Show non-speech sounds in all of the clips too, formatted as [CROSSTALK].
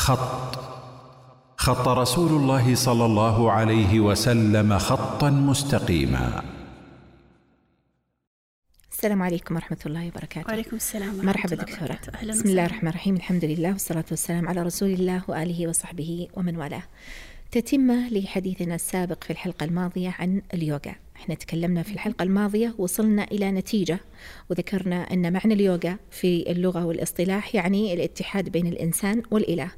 خط. خط رسول الله صلى الله عليه وسلم خطا مستقيما. السلام عليكم ورحمة الله وبركاته. وعليكم السلام ورحمة مرحبا الله دكتورة. أهلا بسم الله. الرحمن الرحيم. الحمد لله والصلاة والسلام على رسول الله وآله وصحبه ومن والاه. تتمة لحديثنا السابق في الحلقة الماضية عن اليوغا. إحنا تكلمنا في الحلقة الماضية وصلنا إلى نتيجة وذكرنا أن معنى اليوغا في اللغة والاصطلاح يعني الاتحاد بين الإنسان والإله.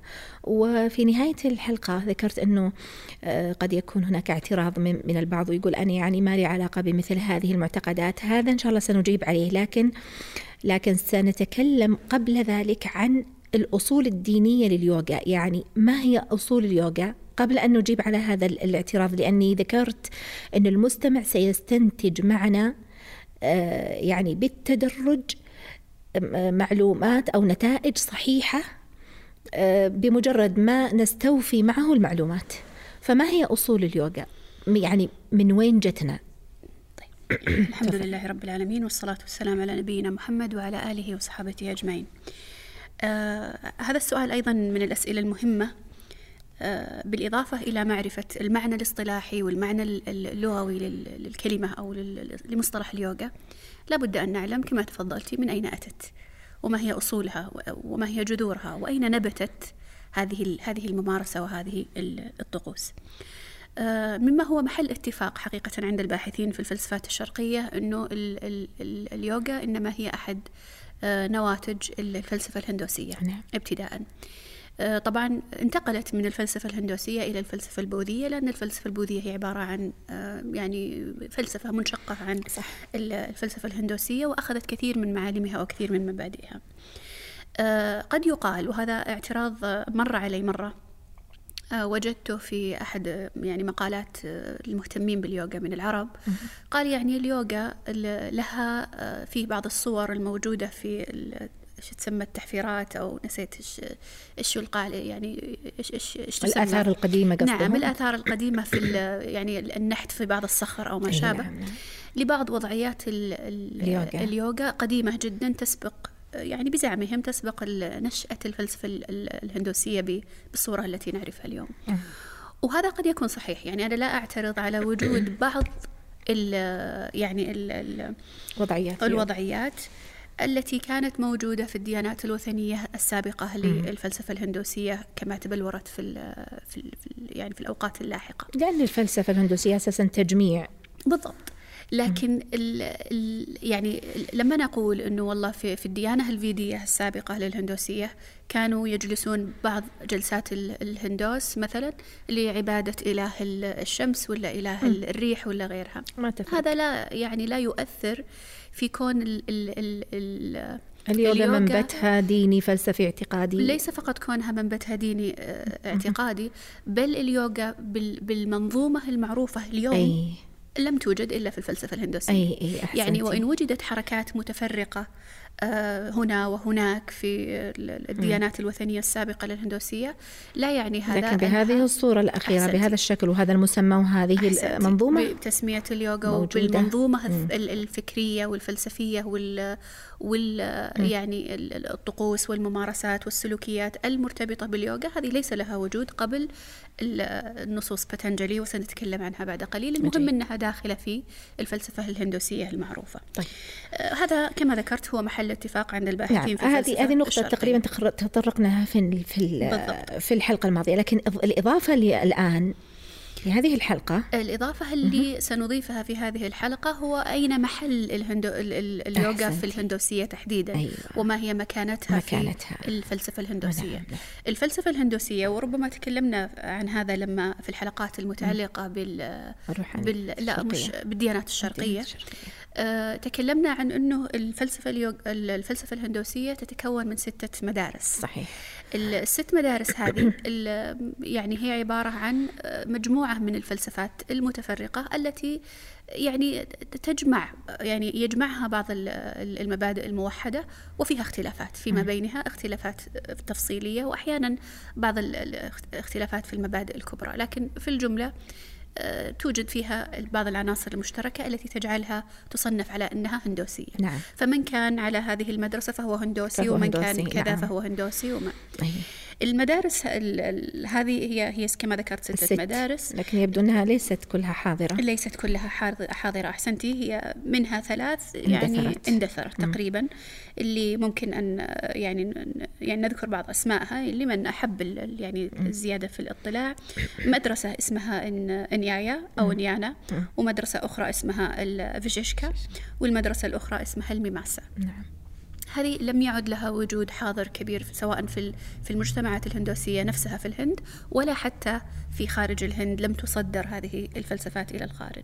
وفي نهاية الحلقة ذكرت أنه آه، قد يكون هناك اعتراض من, من البعض ويقول أنا يعني ما لي علاقة بمثل هذه المعتقدات هذا إن شاء الله سنجيب عليه. لكن لكن سنتكلم قبل ذلك عن الأصول الدينية لليوغا يعني ما هي أصول اليوغا؟ قبل أن نجيب على هذا ال- الاعتراض لأني ذكرت أن المستمع سيستنتج معنا آه، يعني بالتدرج آه، معلومات أو نتائج صحيحة آه، بمجرد ما نستوفي معه المعلومات. فما هي أصول اليوغا؟ يعني من وين جتنا؟ [COUGHS] الحمد لله رب العالمين والصلاة والسلام على نبينا محمد وعلى آله وصحابته أجمعين. آه هذا السؤال أيضا من الأسئلة المهمة. بالإضافة إلى معرفة المعنى الاصطلاحي والمعنى ال- ال- اللغوي لل- للكلمة أو لمصطلح اليوغا. لابد أن نعلم كما تفضلتي من أين أتت وما هي أصولها وما هي جذورها وأين نبتت هذه هذه الممارسة وهذه ال- الطقوس. آه، مما هو محل اتفاق حقيقة عند الباحثين في الفلسفات الشرقية أنه ال ال ال اليوغا إنما هي أحد آه، نواتج الفلسفة الهندوسية نعم. ابتداء. آه، طبعا انتقلت من الفلسفة الهندوسية إلى الفلسفة البوذية لأن الفلسفة البوذية هي عبارة عن آه، يعني فلسفة منشقة عن صح. ال- الفلسفة الهندوسية وأخذت كثير من معالمها وكثير من مبادئها. آه، قد يقال وهذا اعتراض آه، مر علي مرة آه، وجدته في أحد آه، يعني مقالات آه، المهتمين باليوغا من العرب. قال يعني اليوغا ال- لها آه، في بعض الصور الموجودة في ال- إيش تسمى التحفيرات أو نسيت إيش إيش القال يعني إيش إيش إيش تسمى؟ الآثار القديمة قصدهم نعم الآثار القديمة في يعني النحت في بعض الصخر أو ما أي شابه نعم، نعم. لبعض وضعيات ال- ال- اليوغا. اليوغا قديمة جدا تسبق يعني بزعمهم تسبق نشأة الفلسفة ال- ال- الهندوسية بالصورة التي نعرفها اليوم وهذا قد يكون صحيح يعني أنا لا أعترض على وجود [COUGHS] بعض ال يعني ال ال وضعيات اليوغا. الوضعيات التي كانت موجودة في الديانات الوثنية السابقة للفلسفة الهندوسية كما تبلورت في ال في, ال في ال يعني في الأوقات اللاحقة. لأن الفلسفة الهندوسية أساسا تجميع. بالضبط. لكن ال ال يعني لما نقول إنه والله في في الديانة الفيدية السابقة للهندوسية كانوا يجلسون بعض جلسات ال- الهندوس مثلا لعبادة إله ال- الشمس ولا إله ال- الريح ولا غيرها. ما تفرق. هذا لا يعني لا يؤثر في كون ال ال ال ال اليوغا منبتها ديني فلسفي اعتقادي. ليس فقط كونها منبتها ديني آه، اعتقادي بل اليوغا بال- بالمنظومة المعروفة اليوم. أي. لم توجد إلا في الفلسفة الهندوسيه أي أي أحسنتي. يعني وإن وجدت حركات متفرقة آه، هنا وهناك في ال- الديانات الوثنية السابقة للهندوسية لا يعني هذا لكن بهذه الصورة الأخيرة أحسنتي. بهذا الشكل وهذا المسمى وهذه أحسنتي. المنظومة بتسمية اليوغا موجودة. وبالمنظومة مم. الفكرية والفلسفية وال, وال يعني ال- ال- الطقوس والممارسات والسلوكيات المرتبطة باليوغا. هذه ليس لها وجود قبل ال- النصوص بتنجلي وسنتكلم عنها بعد قليل. المهم. أنها داخلة في الفلسفة الهندوسية المعروفة. طيب. آه، هذا كما ذكرت هو محل اتفاق عند الباحثين نعم. في هذه هذه نقطة الشرقية. تقريبا تطرقنا في ال- في بالضبط. في الحلقة الماضية. لكن إض- الإضافة الآن في هذه الحلقة الإضافة اللي سنضيفها في هذه الحلقة هو أين محل الهندو ال- ال- اليوغا في. الهندوسية تحديدا أيوة. وما هي مكانتها, مكانتها. في الفلسفة الهندوسية نعم، نعم. الفلسفة الهندوسية وربما تكلمنا عن هذا لما في الحلقات المتعلقة بال, بال... لا مش الشرقية. بالديانات الشرقية الشرقية. آه، تكلمنا عن أنه الفلسفة اليوغ... الفلسفة الهندوسية تتكون من ستة مدارس صحيح الست مدارس هذه يعني هي عبارة عن مجموعة من الفلسفات المتفرقة التي يعني تجمع يعني يجمعها بعض ال- المبادئ الموحدة وفيها اختلافات فيما بينها اختلافات تفصيلية وأحيانا بعض ال- الاختلافات في المبادئ الكبرى لكن في الجملة آه، توجد فيها بعض العناصر المشتركة التي تجعلها تصنف على أنها هندوسية نعم فمن كان على هذه المدرسة فهو هندوسي فهو ومن كان هندوسي، كذا نعم. فهو هندوسي وما أي. المدارس هذه هي هي كما ذكرت ستة الست. مدارس. لكن يبدو أنها ليست كلها حاضرة. ليست كلها حاضرة. أحسنتي هي منها ثلاث يعني اندثرت, اندثرت تقريبا. اللي ممكن أن يعني يعني نذكر بعض أسمائها. لمن أحب يعني الزيادة في الاطلاع. مدرسة اسمها إنيايا أو إنيانا. ومدرسة أخرى اسمها الفيشيشكا والمدرسة الأخرى اسمها الميماسا. نعم. هذه لم يعد لها وجود حاضر كبير سواء في في المجتمعات الهندوسية نفسها في الهند ولا حتى في خارج الهند لم تصدر هذه الفلسفات إلى الخارج.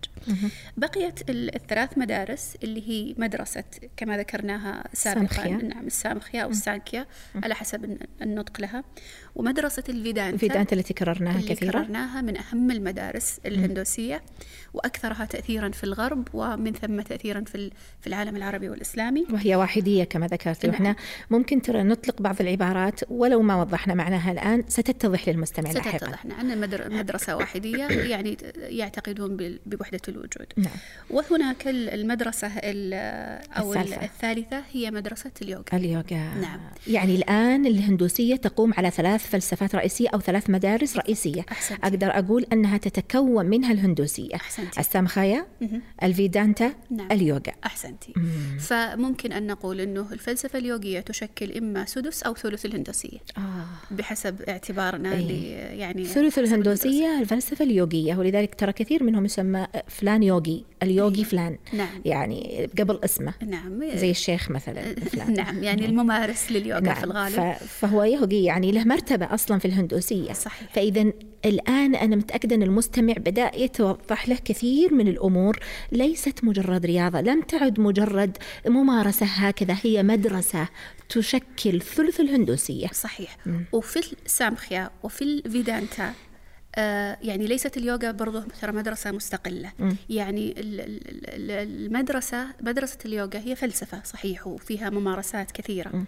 بقيت الثلاث مدارس اللي هي مدرسة كما ذكرناها سابقا. نعم السامخيا أو السانكيا على حسب النطق لها. ومدرسة الفيدانتا الفيدانتا التي كررناها اللي كثيرا. كررناها من أهم المدارس الهندوسية وأكثرها تأثيرا في الغرب ومن ثم تأثيرا في في العالم العربي والإسلامي. وهي واحدية كما نعم. وإحنا ممكن ترى نطلق بعض العبارات ولو ما وضحنا معناها الآن ستتضح للمستمع لاحقا ستتضح نعم مدرسة واحدية [COUGHS] يعني يعتقدون بوحدة الوجود نعم. وهناك المدرسة أو الثالثة. الثالثة هي مدرسة اليوغا اليوغا نعم يعني الآن الهندوسية تقوم على ثلاث فلسفات رئيسية أو ثلاث مدارس رئيسية أحسنتي. أقدر أقول أنها تتكون منها الهندوسية أحسنتي. السامخايا الفيدانتا نعم. اليوغا أحسنتي مم. فممكن أن نقول أنه الفلسفة اليوغية تشكل إما سدس أو ثلث الهندوسية آه. بحسب اعتبارنا أيه. يعني ثلث الهندوسية الفلسفة اليوغية ولذلك ترى كثير منهم يسمى فلان يوغي اليوغي فلان نعم. يعني قبل اسمه نعم زي الشيخ مثلا [LAUGHS] فلان نعم يعني الممارس لليوغا نعم. في الغالب فهو يوغي يعني له مرتبة أصلا في الهندوسية صحيح. فإذا الآن أنا متأكدة أن المستمع بدأ يتوضح له كثير من الأمور ليست مجرد رياضة لم تعد مجرد ممارسة هكذا هي مدرسة تشكل ثلث الهندوسية صحيح م. وفي السامخيا وفي الفيدانتا آه يعني ليست اليوغا برضه ترى مدرسة مستقلة م. يعني المدرسة مدرسة اليوغا هي فلسفة صحيح وفيها ممارسات كثيرة م.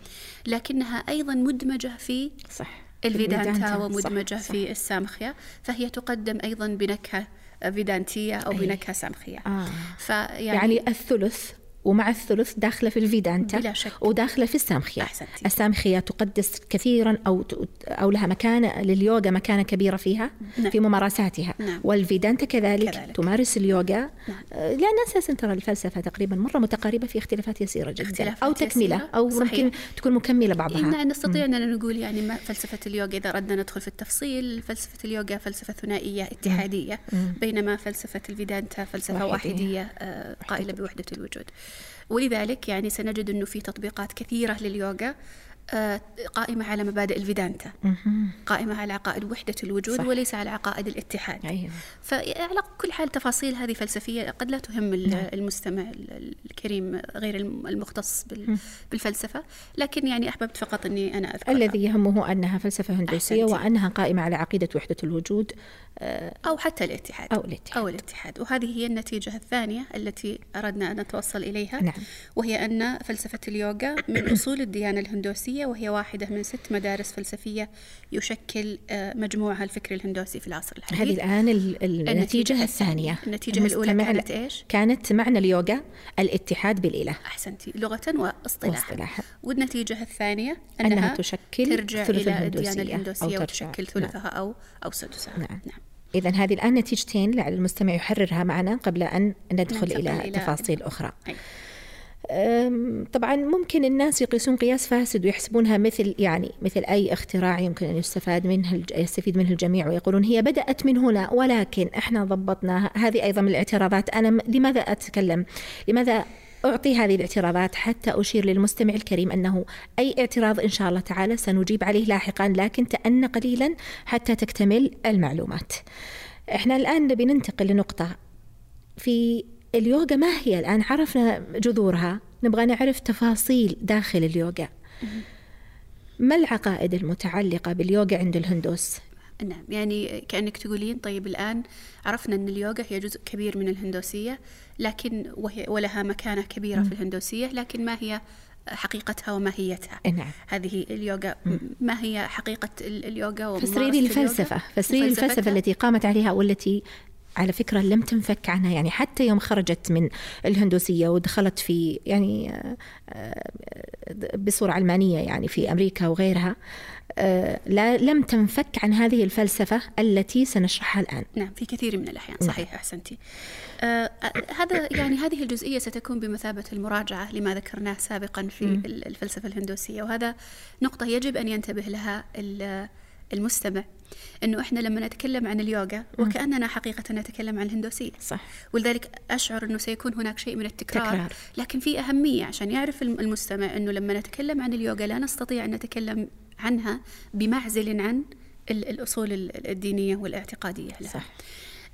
لكنها أيضا مدمجة في صح الفيدانتا ومدمجة صح. في السامخيا فهي تقدم أيضا بنكهة فيدانتية أو بنكهة سامخية آه. فيعني يعني الثلث ومع الثلث داخلة في الفيدانتا بلا شك. وداخلة في السامخية أحسنتي. السامخية تقدس كثيرا أو أو لها مكانة لليوغا مكانة كبيرة فيها نعم. في ممارساتها نعم. والفيدانتا كذلك, كذلك. تمارس اليوغا نعم. لأن أساسا ترى الفلسفة تقريبا مرة متقاربة في اختلافات يسيرة جدا اختلافات أو تكملة يسيرة. أو صحيح. ممكن تكون مكملة بعضها إن نستطيع أننا نقول يعني ما فلسفة اليوغا إذا أردنا ندخل في التفصيل فلسفة اليوغا فلسفة ثنائية اتحادية مم. بينما فلسفة الفيدانتا فلسفة واحدية. واحدية آه، قائلة بوحدة الوجود ولذلك يعني سنجد أنه في تطبيقات كثيرة لليوغا. قائمة على مبادئ الفيدانتا. قائمة على عقائد وحدة الوجود صح. وليس على عقائد الاتحاد أيوة. فعلى كل حال تفاصيل هذه فلسفية قد لا تهم نعم. المستمع ال- الكريم غير الم- المختص. بالفلسفة لكن يعني أحببت فقط أني أنا أذكرها الذي يهمه أنها فلسفة هندوسية أحسنتي. وأنها قائمة على عقيدة وحدة الوجود آه، أو حتى الاتحاد أو الاتحاد. أو الاتحاد وهذه هي النتيجة الثانية التي أردنا أن نتوصل إليها نعم. وهي أن فلسفة اليوغا من أصول الديانة الهندوسية وهي واحدة من ست مدارس فلسفية يشكل آه، مجموعها الفكر الهندوسي في العصر الحديث هذه الآن ال- النتيجة الثانية النتيجة الأولى كانت إيش؟ كانت معنى اليوغا الاتحاد بالإله أحسنتي لغة واصطلاحا واصطلاحا. والنتيجة الثانية أنها أنها تشكل ترجع ثلث إلى الهندوسية الديانة أو الهندوسية ترجع. وتشكل ثلثها أو أو سدسها نعم. نعم. إذا هذه الآن نتيجتين لعل المستمع يحررها معنا قبل أن ندخل إلى إلى- تفاصيل أخرى أي. طبعا ممكن الناس يقيسون قياس فاسد ويحسبونها مثل يعني مثل أي اختراع يمكن أن يستفاد منه يستفيد منه الجميع ويقولون هي بدأت من هنا ولكن إحنا ضبطناها. هذه أيضا من الاعتراضات. أنا لماذا أتكلم؟ لماذا أعطي هذه الاعتراضات حتى أشير للمستمع الكريم أنه أي اعتراض إن شاء الله تعالى سنجيب عليه لاحقا لكن تأن قليلا حتى تكتمل المعلومات. إحنا الآن نبي ننتقل لنقطة في اليوغا ما هي الآن؟ عرفنا جذورها. نبغى نعرف تفاصيل داخل اليوغا. ما العقائد المتعلقة باليوغا عند الهندوس؟ نعم يعني كأنك تقولين طيب الآن عرفنا أن اليوغا هي جزء كبير من الهندوسية لكن وهي ولها مكانة كبيرة في الهندوسية لكن ما هي حقيقتها وماهيتها نعم. هذه اليوغا ما هي حقيقة ال- اليوغا وممارسة فسري لي اليوغا؟ الفلسفة. فسري لي الفلسفة؟ التي قامت عليها والتي على فكرة لم تنفك عنها يعني حتى يوم خرجت من الهندوسية ودخلت في يعني آه، آه، بصورة علمانية يعني في أمريكا وغيرها آه، لا لم تنفك عن هذه الفلسفة التي سنشرحها الآن نعم في كثير من الأحيان نعم. صحيح أحسنتي آه هذا يعني هذه الجزئية ستكون بمثابة المراجعة لما ذكرناه سابقا في م. الفلسفة الهندوسية وهذا نقطة يجب أن ينتبه لها المستمع إنه إحنا لما نتكلم عن اليوغا وكأننا حقيقة نتكلم عن الهندوسية. صح. ولذلك أشعر إنه سيكون هناك شيء من التكرار. تكرار. لكن في أهمية عشان يعرف المستمع إنه لما نتكلم عن اليوغا لا نستطيع أن نتكلم عنها بمعزل عن الأصول الدينية والاعتقادية لها. صح.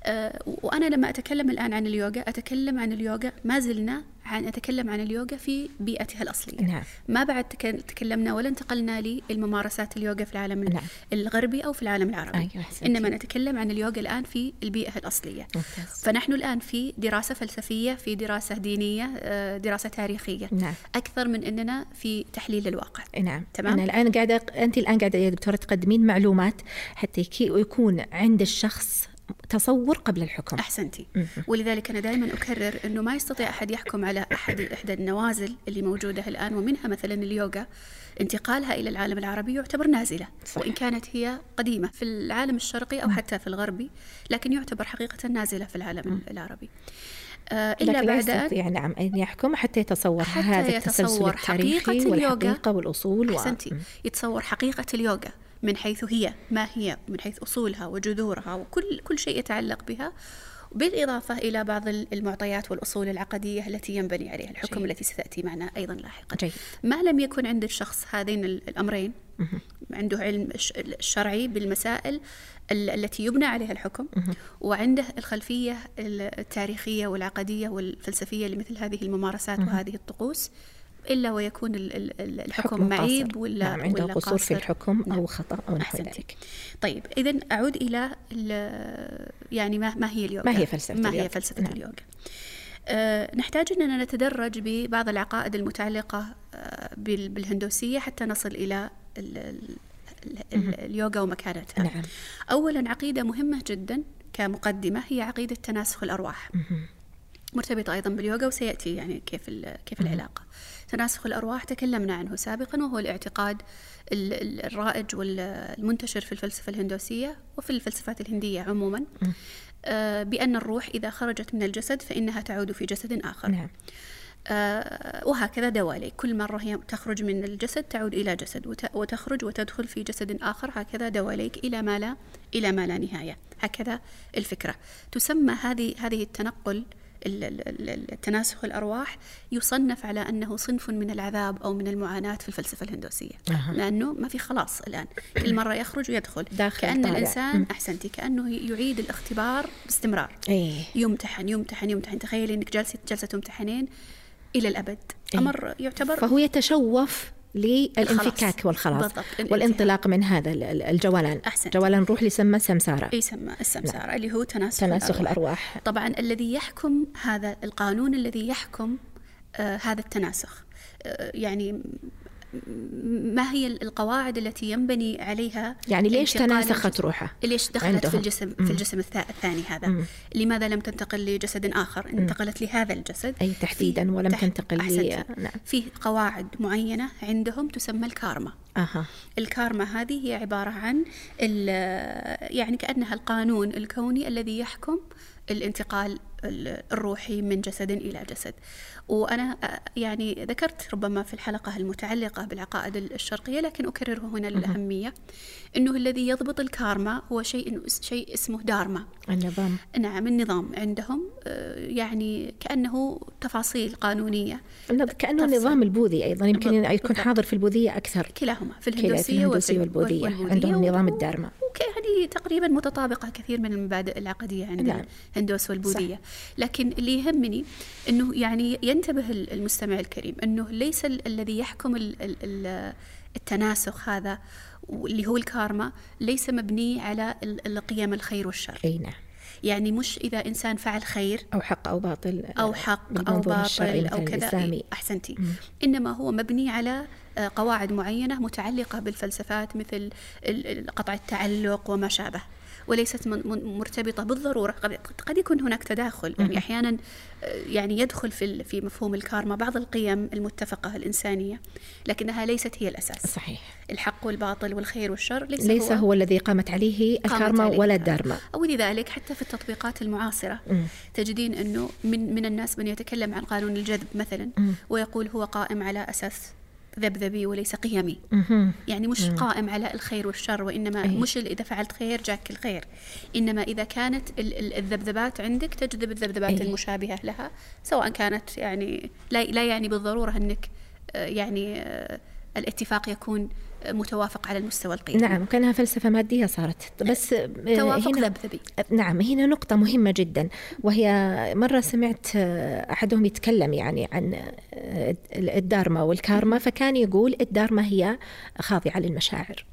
آه، وأنا لما أتكلم الآن عن اليوغا أتكلم عن اليوغا ما زلنا عن أتكلم عن اليوغا في بيئتها الأصلية نعم. ما بعد تكلمنا ولا انتقلنا للممارسات اليوغا في العالم نعم. الغربي أو في العالم العربي أيوة إنما نتكلم عن اليوغا الآن في البيئة الأصلية ممتاز. فنحن الآن في دراسة فلسفية في دراسة دينية آه، دراسة تاريخية نعم. أكثر من أننا في تحليل الواقع نعم تمام أنا الآن قاعدة أنت الآن قاعدة يا دكتورة تقدمين معلومات حتى يكون عند الشخص تصور قبل الحكم. أحسنتي. ولذلك أنا دائما أكرر إنه ما يستطيع أحد يحكم على أحد إحدى النوازل اللي موجودة الآن ومنها مثلا اليوغا. انتقالها إلى العالم العربي يعتبر نازلة صح. وإن كانت هي قديمة في العالم الشرقي أو حتى في الغربي لكن يعتبر حقيقة نازلة في العالم م. العربي. آه إلا بعد يستطيع نعم أن يحكم حتى يتصور حتى هذا التسلسل التاريخي والحقيقة والأصول أحسنتي. و... يتصور حقيقة اليوغا. من حيث هي ما هي من حيث أصولها وجذورها وكل كل شيء يتعلق بها بالإضافة إلى بعض المعطيات والأصول العقدية التي ينبني عليها الحكم جيد. التي ستأتي معنا أيضا لاحقا. جيد. ما لم يكن عند الشخص هذين الأمرين؟ عنده علم الشرعي بالمسائل التي يبنى عليها الحكم وعنده الخلفية التاريخية والعقدية والفلسفية لمثل هذه الممارسات وهذه الطقوس. إلا ويكون الحكم معيب ولا نعم عنده ولا قصور في الحكم نعم. أو خطأ أو نحو ذلك. طيب اذا أعود إلى يعني ما ما هي اليوغا؟ ما هي فلسفة ما هي فلسفة نعم. اليوغا؟ أه نحتاج أننا نتدرج ببعض العقائد المتعلقة أه بالهندوسية حتى نصل إلى اليوغا ومكانتها. نعم. اولا عقيدة مهمة جدا كمقدمة هي عقيدة تناسخ الأرواح. مرتبطة أيضا باليوغا وسيأتي يعني كيف كيف العلاقة. تناسخ الأرواح تكلمنا عنه سابقا وهو الاعتقاد الرائج والمنتشر في الفلسفة الهندوسية وفي الفلسفات الهندية عموما. آه، بأن الروح إذا خرجت من الجسد فإنها تعود في جسد آخر. نعم. آه، وهكذا دواليك كل مرة هي تخرج من الجسد تعود إلى جسد وتخرج وتدخل في جسد آخر. هكذا دواليك إلى ما لا إلى ما لا نهاية. هكذا الفكرة. تسمى هذه هذه التنقل التناسخ الأرواح يصنف على أنه صنف من العذاب أو من المعاناة في الفلسفة الهندوسية أه. لأنه ما في خلاص الآن كل مرة يخرج ويدخل [COUGHS] داخل كأن طالع. الإنسان أحسنتي كأنه يعيد الاختبار باستمرار أيه. يمتحن يمتحن يمتحن تخيلي أنك جالسة جلسة تمتحنين إلى الأبد أيه. أمر يعتبر فهو يتشوف للانفكاك والخلاص. والانطلاق من هذا الجولان أحسنت. جولان روح يسمى سمسارة يسمى السمسارة نعم. اللي هو تناسخ, تناسخ الأرواح. الأرواح طبعا الذي يحكم هذا القانون الذي يحكم آه هذا التناسخ آه يعني ما هي القواعد التي ينبني عليها يعني ليش تناسخت روحه؟ ليش دخلت عندهم. في الجسم في الجسم الثاني هذا؟ مم. لماذا لم تنتقل لجسد آخر؟ انتقلت لهذا الجسد أي تحديدا ولم تح... تنتقل ل... نعم. في قواعد معينة عندهم تسمى الكارما أها. الكارما هذه هي عبارة عن يعني كأنها القانون الكوني الذي يحكم الانتقال الروحي من جسد إلى جسد وأنا يعني ذكرت ربما في الحلقة المتعلقة بالعقائد الشرقية لكن أكرره هنا للأهمية. أنه الذي يضبط الكارما هو شيء شيء اسمه دارما. النظام. نعم النظام عندهم يعني كأنه تفاصيل قانونية. كأنه النظام البوذي أيضا. يمكن يكون حاضر في البوذية أكثر. كلاهما في الهندوسية, الهندوسية والبوذية, والبوذية عندهم نظام الدارما. يعني تقريبا متطابقة كثير من المبادئ العقدية عند نعم. الهندوس والبوذية. صح. لكن اللي يهمني أنه يعني ينتبه المستمع الكريم أنه ليس الذي يحكم التناسخ هذا اللي هو الكارما ليس مبني على القيم الخير والشر. أي نعم. يعني مش إذا إنسان فعل خير أو حق أو باطل أو حق أو باطل أو كذا. أحسنتي. مم. إنما هو مبني على آه، قواعد معينة متعلقة بالفلسفات مثل قطع التعلق وما شابه. وليست مرتبطة بالضرورة. قد يكون هناك تداخل. يعني أحيانا آه، يعني يدخل في في مفهوم الكارما بعض القيم المتفقة الإنسانية لكنها ليست هي الأساس. صحيح. الحق والباطل والخير والشر ليس, ليس هو, هو الذي قامت عليه الكارما عليه ولا الدارما ولذلك حتى في التطبيقات المعاصرة م. تجدين أنه من, من الناس من يتكلم عن قانون الجذب مثلا م. ويقول هو قائم على أساس ذبذبي وليس قيمي يعني مش قائم على الخير والشر وإنما. مش إذا فعلت خير جاك الخير إنما إذا كانت الذبذبات عندك تجذب الذبذبات أي. المشابهة لها سواء كانت يعني لا, لا يعني بالضرورة أنك آه، يعني آه، الاتفاق يكون متوافق على المستوى القيمي. نعم كانها فلسفة مادية صارت. بس آه، توافق هنا ذبذبي نعم هنا نقطة مهمة جدا وهي مرة سمعت أحدهم يتكلم يعني عن الدارما والكارما فكان يقول الدارما هي خاضعة للمشاعر.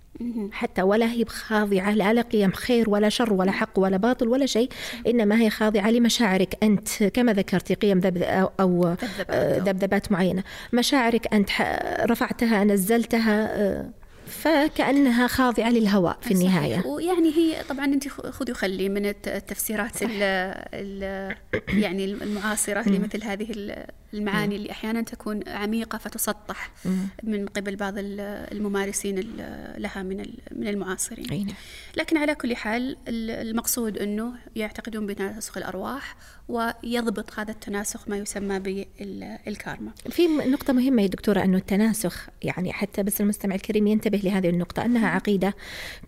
حتى ولا هي خاضعة لا لقيم خير ولا شر ولا حق ولا باطل ولا شيء إنما هي خاضعة لمشاعرك أنت. كما ذكرتي قيم ذبذ أو ذبذبات معينة. مشاعرك أنت رفعتها نزلتها آه، فكأنها خاضعة للهواء في النهاية. ويعني هي طبعا أنت خذي وخلي من التفسيرات ال ال يعني المعاصرة لمثل هذه المعاني اللي أحيانا تكون عميقة فتسطح من قبل بعض الممارسين لها من من المعاصرين. لكن على كل حال المقصود أنه يعتقدون بتناسخ الأرواح ويضبط هذا التناسخ ما يسمى بالكارما في نقطة مهمة يا دكتورة أنه التناسخ يعني حتى بس المستمع الكريم ينتبه لهذه النقطة أنها عقيدة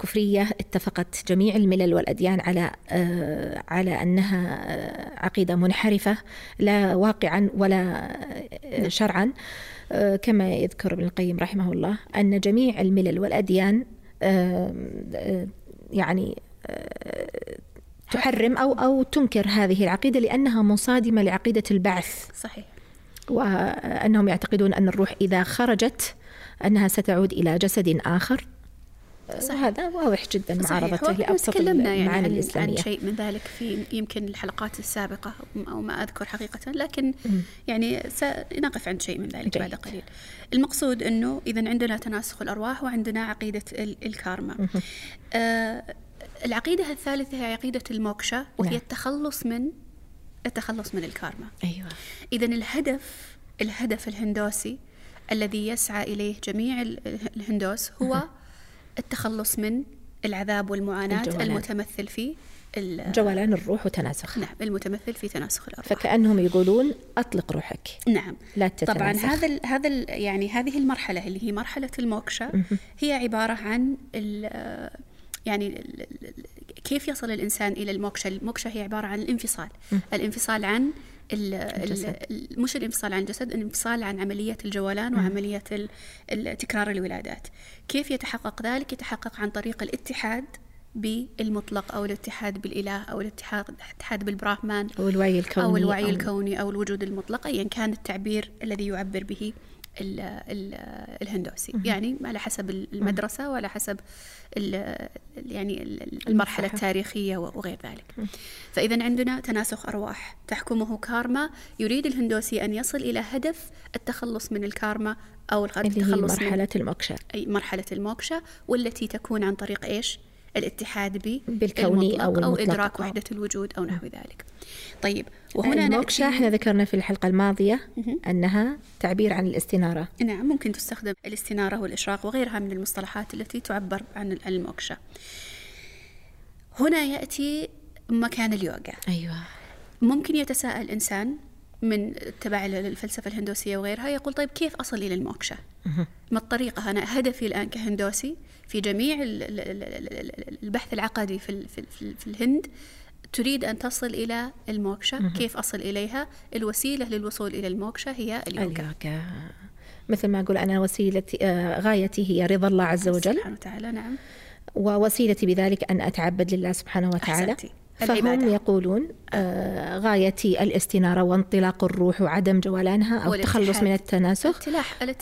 كفرية اتفقت جميع الملل والأديان على آه على أنها آه، عقيدة منحرفة لا واقعا ولا نعم. شرعا آه، كما يذكر ابن القيم رحمه الله أن جميع الملل والأديان آه، آه، يعني تحرم أو أو تنكر هذه العقيدة لأنها مصادمة لعقيدة البعث. صحيح. وأنهم يعتقدون أن الروح إذا خرجت أنها ستعود إلى جسد آخر. صحيح. هذا واضح جدا معارضته لأبسط المعاني يعني الاسلاميه عن شيء من ذلك في يمكن الحلقات السابقة أو ما أذكر حقيقة لكن م. يعني سنقف عند شيء من ذلك جيد. بعد قليل المقصود أنه إذا عندنا تناسخ الأرواح وعندنا عقيدة الكارما آه العقيدة الثالثة هي عقيدة الموكشا وهي نعم. التخلص من التخلص من الكارما أيوه إذا الهدف الهدف الهندوسي الذي يسعى إليه جميع الهندوس هو التخلص من العذاب والمعاناة الجولان. المتمثل في جولان الروح وتناسخ. نعم المتمثل في تناسخ الأرواح فكأنهم يقولون أطلق روحك. نعم. لا تتناسخ. طبعا هذا ال هذا ال يعني هذه المرحلة اللي هي مرحلة الموكشا هي عبارة عن يعني كيف يصل الإنسان إلى الموكشا؟ الموكشا هي عبارة عن الانفصال. الانفصال عن مش الانفصال عن الجسد الانفصال عن عملية الجولان وعملية تكرار الولادات. كيف يتحقق ذلك؟ يتحقق عن طريق الاتحاد بالمطلق أو الاتحاد بالإله أو الاتحاد الاتحاد بالبراهمان أو الوعي الكوني أو الوعي الكوني أو الوجود المطلق ايا كان التعبير الذي يعبر به. الهندوسي مم. يعني على حسب المدرسة وعلى حسب ال يعني المرحلة التاريخية وغير ذلك مم. فإذا عندنا تناسخ أرواح تحكمه كارما يريد الهندوسي أن يصل إلى هدف التخلص من الكارما أو التخلص مرحلة من الموكشا أي مرحلة الموكشا والتي تكون عن طريق إيش؟ الاتحاد ب بالكوني أو, أو إدراك وحدة الوجود أو نحو ذلك. طيب وهنا الموكشا إحنا ذكرنا في الحلقة الماضية أنها تعبير عن الاستنارة. نعم ممكن تستخدم الاستنارة والإشراق وغيرها من المصطلحات التي تعبر عن الموكشا هنا يأتي مكان اليوغا. أيوة. ممكن يتساءل إنسان من تبع الفلسفة الهندوسية وغيرها يقول طيب كيف أصل إلى الموكشا ما الطريقة؟ أنا هدفي الآن كهندوسي في جميع البحث العقدي في, في, في الهند تريد أن تصل إلى الموكشا كيف أصل إليها؟ الوسيلة للوصول إلى الموكشا هي اليوغا مثل ما أقول أنا وسيلتي آه، غايتي هي رضا الله عز وجل. سبحانه وتعالى نعم. ووسيلتي بذلك أن أتعبد لله سبحانه وتعالى. أحسنتي. فهم يقولون آه غايتي الاستنارة وانطلاق الروح وعدم جولانها أو التخلص من التناسخ.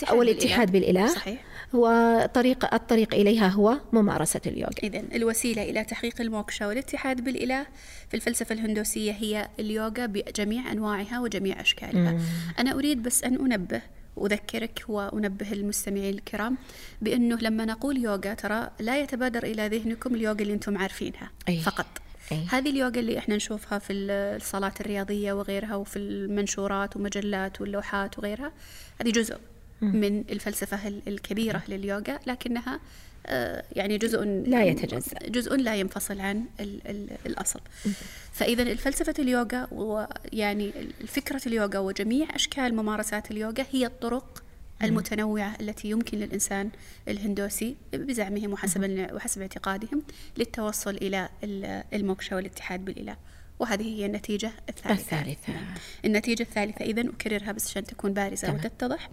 أو الاتحاد بالإله. صحيح. وطريق الطريق إليها هو ممارسة اليوغا. إذا الوسيلة إلى تحقيق الموكشا والاتحاد بالإله في الفلسفة الهندوسية هي اليوغا بجميع أنواعها وجميع أشكالها. مم. أنا أريد بس أن أنبه أذكرك وأنبه المستمعين الكرام بأنه لما نقول يوغا ترى لا يتبادر إلى ذهنكم اليوغا اللي أنتم عارفينها. أي. فقط. أي. هذه اليوغا اللي إحنا نشوفها في الصالات الرياضية وغيرها وفي المنشورات ومجلات واللوحات وغيرها هذه جزء من الفلسفة ال- الكبيرة لليوغا لكنها آه، يعني جزء لا يتجزأ. جزء لا ينفصل عن ال ال الأصل فإذا الفلسفة اليوغا ويعني فكرة اليوغا وجميع أشكال ممارسات اليوغا هي الطرق المتنوعة التي يمكن للإنسان الهندوسي بزعمهم وحسب وحسب اعتقادهم للتوصل إلى ال- الموكشة والاتحاد بالإله وهذه هي النتيجة الثالثة الثالثة. نعم. النتيجة الثالثة إذا أكررها بس عشان تكون بارزة تمام. وتتضح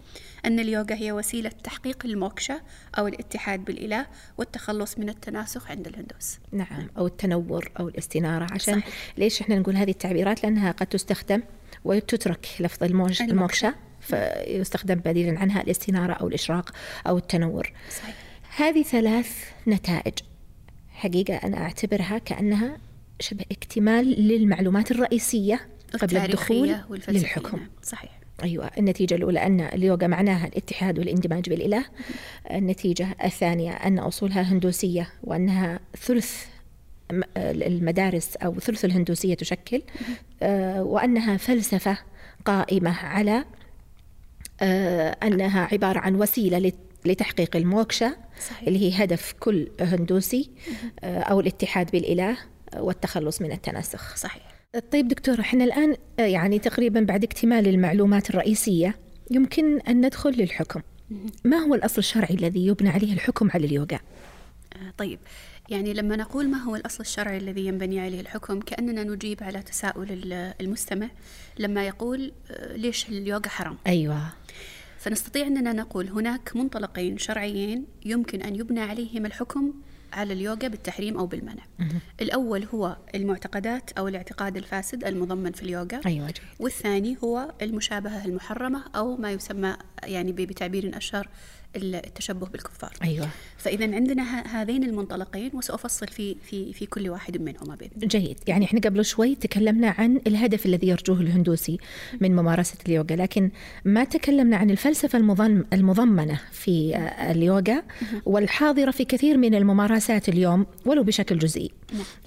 أن اليوغا هي وسيلة تحقيق الموكشة أو الاتحاد بالإله والتخلص من التناسخ عند الهندوس نعم أو التنور أو الاستنارة عشان صحيح. ليش إحنا نقول هذه التعبيرات لأنها قد تستخدم وتترك لفظ. الموكشة فيستخدم بديلا عنها الاستنارة أو الإشراق أو التنور. صحيح. هذه ثلاث نتائج. حقيقة أنا أعتبرها كأنها شبه اكتمال للمعلومات الرئيسية قبل الدخول للحكم. صحيح. أيوة النتيجة الأولى أن اليوغا معناها الاتحاد والإندماج بالإله. النتيجة الثانية أن أصولها هندوسية وأنها ثلث المدارس أو ثلث الهندوسية تشكل. آه، وأنها فلسفة قائمة على أنها عبارة عن وسيلة لت- لتحقيق الموكشة صحيح. اللي هي هدف كل هندوسي آه، أو الاتحاد بالإله والتخلص من التناسخ. صحيح. طيب دكتورة إحنا الآن آه، يعني تقريبا بعد اكتمال المعلومات الرئيسية يمكن أن ندخل للحكم. ما هو الأصل الشرعي الذي يبنى عليه الحكم على اليوغا؟ آه، طيب يعني لما نقول ما هو الأصل الشرعي الذي ينبني عليه الحكم كأننا نجيب على تساؤل ال- المستمع لما يقول آه، ليش اليوغا حرام؟ أيوة. فنستطيع أننا نقول هناك منطلقين شرعيين يمكن أن يبنى عليهم الحكم على اليوغا بالتحريم أو بالمنع. الأول هو المعتقدات أو الاعتقاد الفاسد المضمن في اليوغا. أيوة جيد والثاني هو المشابهة المحرمة أو ما يسمى يعني بتعبير أشهر التشبه بالكفار. أيوة. فإذا عندنا هذين المنطلقين وسأفصل في في في كل واحد منهما بإذن الله. جيد. يعني إحنا قبل شوي تكلمنا عن الهدف الذي يرجوه الهندوسي من ممارسة اليوغا لكن ما تكلمنا عن الفلسفة المضم المضمنة في آه، اليوغا والحاضرة في كثير من الممارسات اليوم ولو بشكل جزئي.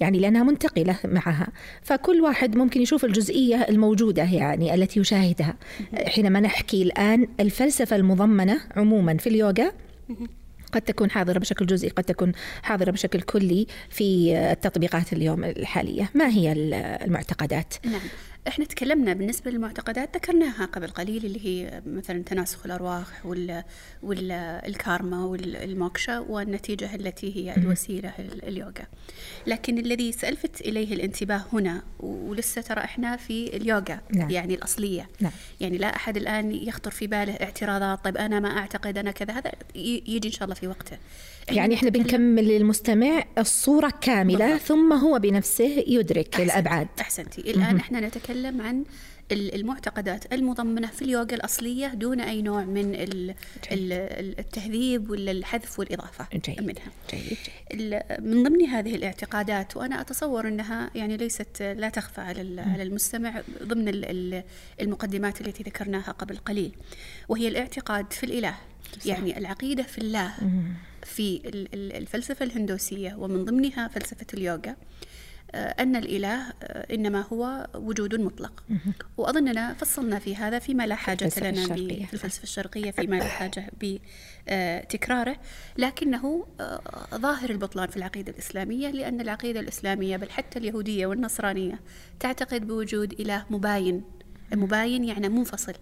يعني لأنها منتقلة معها. فكل واحد ممكن يشوف الجزئية الموجودة يعني التي يشاهدها. حينما نحكي الآن الفلسفة المضمنة عموما في اليوغا قد تكون حاضرة بشكل جزئي قد تكون حاضرة بشكل كلي في التطبيقات اليوم الحالية. ما هي المعتقدات؟ نعم. إحنا تكلمنا بالنسبة للمعتقدات ذكرناها قبل قليل اللي هي مثلا تناسخ الأرواح وال والكارما والموكشا والنتيجة التي هي الوسيلة ال- اليوغا. لكن الذي سألفت إليه الانتباه هنا ولسه ترى إحنا في اليوغا نعم. يعني الأصلية. نعم. يعني لا أحد الآن يخطر في باله اعتراضات طيب أنا ما أعتقد أنا كذا هذا يجي إن شاء الله في وقته. يعني إحنا بنكمل للمستمع الصورة كاملة بالضبط. ثم هو بنفسه يدرك أحسنتي- الأبعاد. أحسنتي. الآن إحنا نتكلم عن ال- المعتقدات المضمنة في اليوغا الأصلية دون أي نوع من ال- ال- ال- التهذيب ولا الحذف والإضافة جيد. منها. جيد جيد. من ضمن هذه الاعتقادات وأنا أتصور أنها يعني ليست لا تخفى على على المستمع ضمن ال- ال- المقدمات التي ذكرناها قبل قليل وهي الاعتقاد في الإله. يعني العقيدة في الله في ال- ال- الفلسفة الهندوسية ومن ضمنها فلسفة اليوغا. أن الإله آه، إنما هو وجود مطلق. وأظننا فصلنا في هذا فيما لا حاجة الفلسفة لنا. في الفلسفة الشرقية فيما لا حاجة بتكراره لكنه آه، ظاهر البطلان في العقيدة الإسلامية لأن العقيدة الإسلامية بل حتى اليهودية والنصرانية تعتقد بوجود إله مباين. مباين يعني منفصل.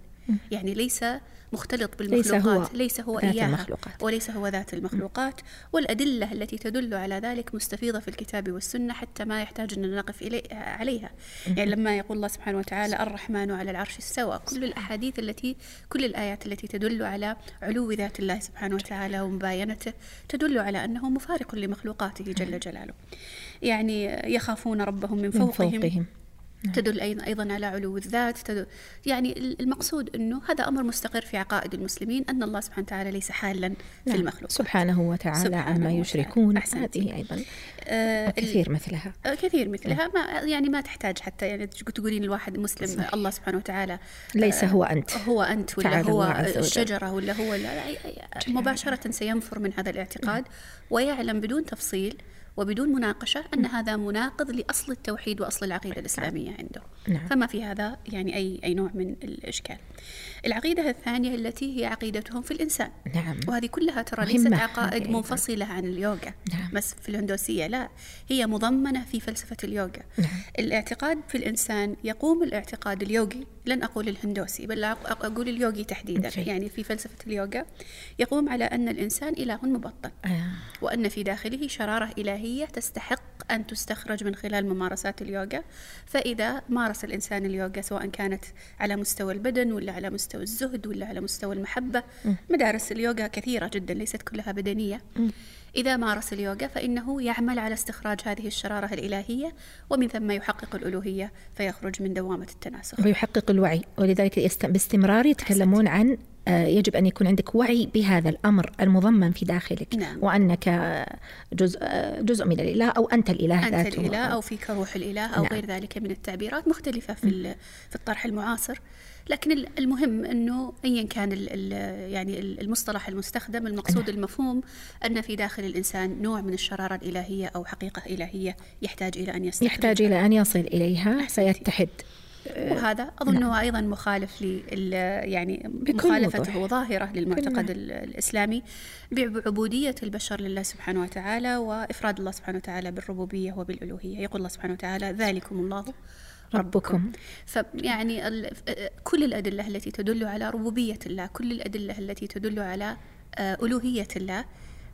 يعني ليس مختلط ليس بالمخلوقات هو ليس هو ذات إياها المخلوقات. وليس هو ذات المخلوقات. والأدلة التي تدل على ذلك مستفيضة في الكتاب والسنة حتى ما يحتاج أن نقف إلي عليها. يعني لما يقول الله سبحانه وتعالى الرحمن على العرش استوى. كل الأحاديث التي كل الآيات التي تدل على علو ذات الله سبحانه وتعالى ومباينته تدل على أنه مفارق لمخلوقاته جل جلاله. يعني يخافون ربهم من من فوقهم, فوقهم. نعم. تدل أيضا على علو الذات تدل يعني المقصود أنه هذا أمر مستقر في عقائد المسلمين أن الله سبحانه وتعالى ليس حالا نعم. في المخلوق سبحانه وتعالى عما يشركون. هذه أيضا آه كثير مثلها. آه كثير مثلها. ما يعني ما تحتاج حتى يعني تقولين الواحد مسلم صحيح. الله سبحانه وتعالى ليس هو أنت. هو أنت ولا هو الشجرة ولا هو لا مباشرة سينفر من هذا الاعتقاد ويعلم بدون تفصيل وبدون مناقشة أن هذا مناقض لأصل التوحيد وأصل العقيدة الإسلامية عنده. نعم. فما في هذا يعني أي, أي نوع من الإشكال. العقيدة الثانية التي هي عقيدتهم في الإنسان. نعم. وهذه كلها ترى ليست عقائد منفصلة عن اليوغا. نعم. بس في الهندوسية لا. هي مضمنة في فلسفة اليوغا. نعم. الاعتقاد في الإنسان يقوم الاعتقاد اليوغي لن أقول الهندوسي بل أقول اليوغي تحديدا. جي. يعني في فلسفة اليوغا يقوم على أن الإنسان إله مبطن آه. وأن في داخله شرارة إلهية تستحق أن تستخرج من خلال ممارسات اليوغا. فإذا مارس الإنسان اليوغا سواء كانت على مستوى البدن ولا على مستوى الزهد ولا على مستوى المحبة مدارس اليوغا كثيرة جدا ليست كلها بدنية. إذا مارس اليوغا فإنه يعمل على استخراج هذه الشرارة الإلهية ومن ثم يحقق الألوهية فيخرج من دوامة التناسخ. ويحقق الوعي ولذلك باستمرار يتكلمون عن يجب أن يكون عندك وعي بهذا الأمر المضمن في داخلك نعم. وأنك جزء, آه، جزء من الإله أو أنت الإله أنت ذاته الإله أو فيك روح الإله أو نعم. غير ذلك من التعبيرات مختلفة في, في الطرح المعاصر لكن المهم أنه ايا كان ال يعني المصطلح المستخدم المقصود نعم. المفهوم أن في داخل الإنسان نوع من الشرارة الإلهية أو حقيقة إلهية يحتاج إلى أن يستخدم يحتاج إلى أن يصل إليها فيتحد وهذا اظنه نعم. أيضا مخالف ل يعني مخالفته وضوح. ظاهره للمعتقد الإسلامي. بعبوديه البشر لله سبحانه وتعالى وإفراد الله سبحانه وتعالى بالربوبية وبالألوهية. يقول الله سبحانه وتعالى ذلكم الله ربكم. فيعني كل الأدلة التي تدل على ربوبية الله كل الأدلة التي تدل على آه، ألوهية الله